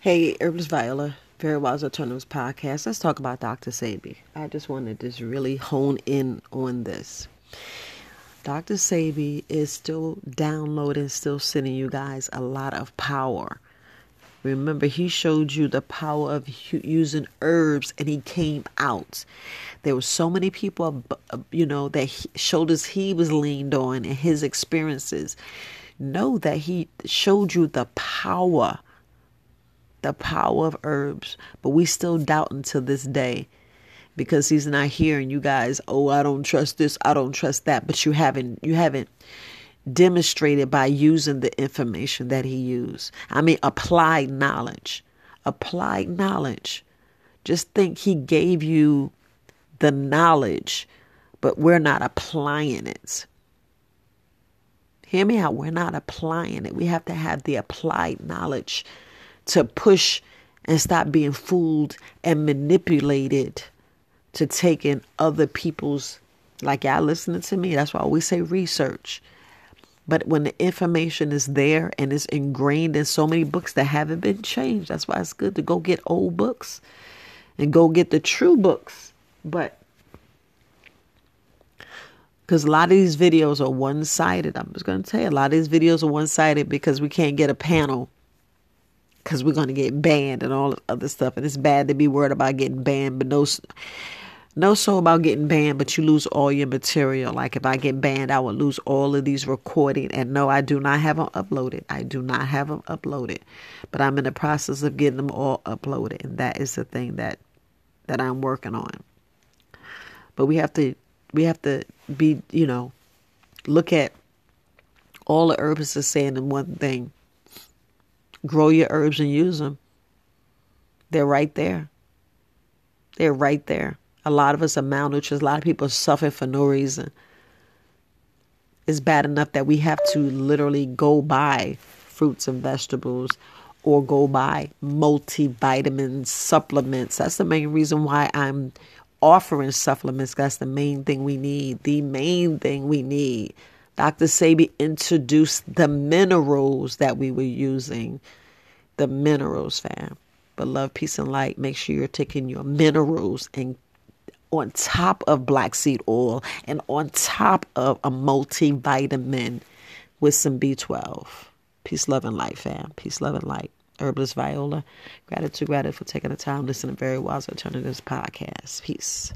Hey, Herbalist Viola, Very Wise Alternatives podcast. Let's talk about Dr. Sebi. I just wanted to just really hone in on this. Dr. Sebi is still downloading, still sending you guys a lot of power. Remember, he showed you the power of using herbs and he came out. There were so many people, you know, that shoulders he was leaned on and his experiences. Know that he showed you the power the power of herbs, but we still doubt until this day because he's not hearing you guys, oh, I don't trust this, I don't trust that, but you haven't you haven't demonstrated by using the information that he used. I mean applied knowledge. Applied knowledge. Just think he gave you the knowledge, but we're not applying it. Hear me out. We're not applying it. We have to have the applied knowledge to push and stop being fooled and manipulated to taking other people's like y'all listening to me that's why I always say research. But when the information is there and it's ingrained in so many books that haven't been changed that's why it's good to go get old books and go get the true books. But because a lot of these videos are one-sided i'm just going to tell you a lot of these videos are one-sided because we can't get a panel because we're going to get banned and all other stuff. And it's bad to be worried about getting banned, but no, no so about getting banned, but you lose all your material. Like if I get banned, I would lose all of these recording. And no, I do not have them uploaded. I do not have them uploaded, but I'm in the process of getting them all uploaded, and that is the thing that that I'm working on. But we have to we have to be you know look at all the herbs are saying in one thing grow your herbs and use them. They're right there. They're right there. A lot of us are malnourished. A lot of people suffer for no reason. It's bad enough that we have to literally go buy fruits and vegetables or go buy multivitamin supplements. That's the main reason why I'm offering supplements. That's the main thing we need. The main thing we need Dr. Sebi introduced the minerals that we were using. The minerals, fam. But love, peace, and light. Make sure you're taking your minerals and on top of black seed oil and on top of a multivitamin with some B12. Peace, love, and light, fam. Peace, love, and light. Herbalist Viola. Gratitude, gratitude for taking the time listening to Very Wise Alternatives podcast. Peace.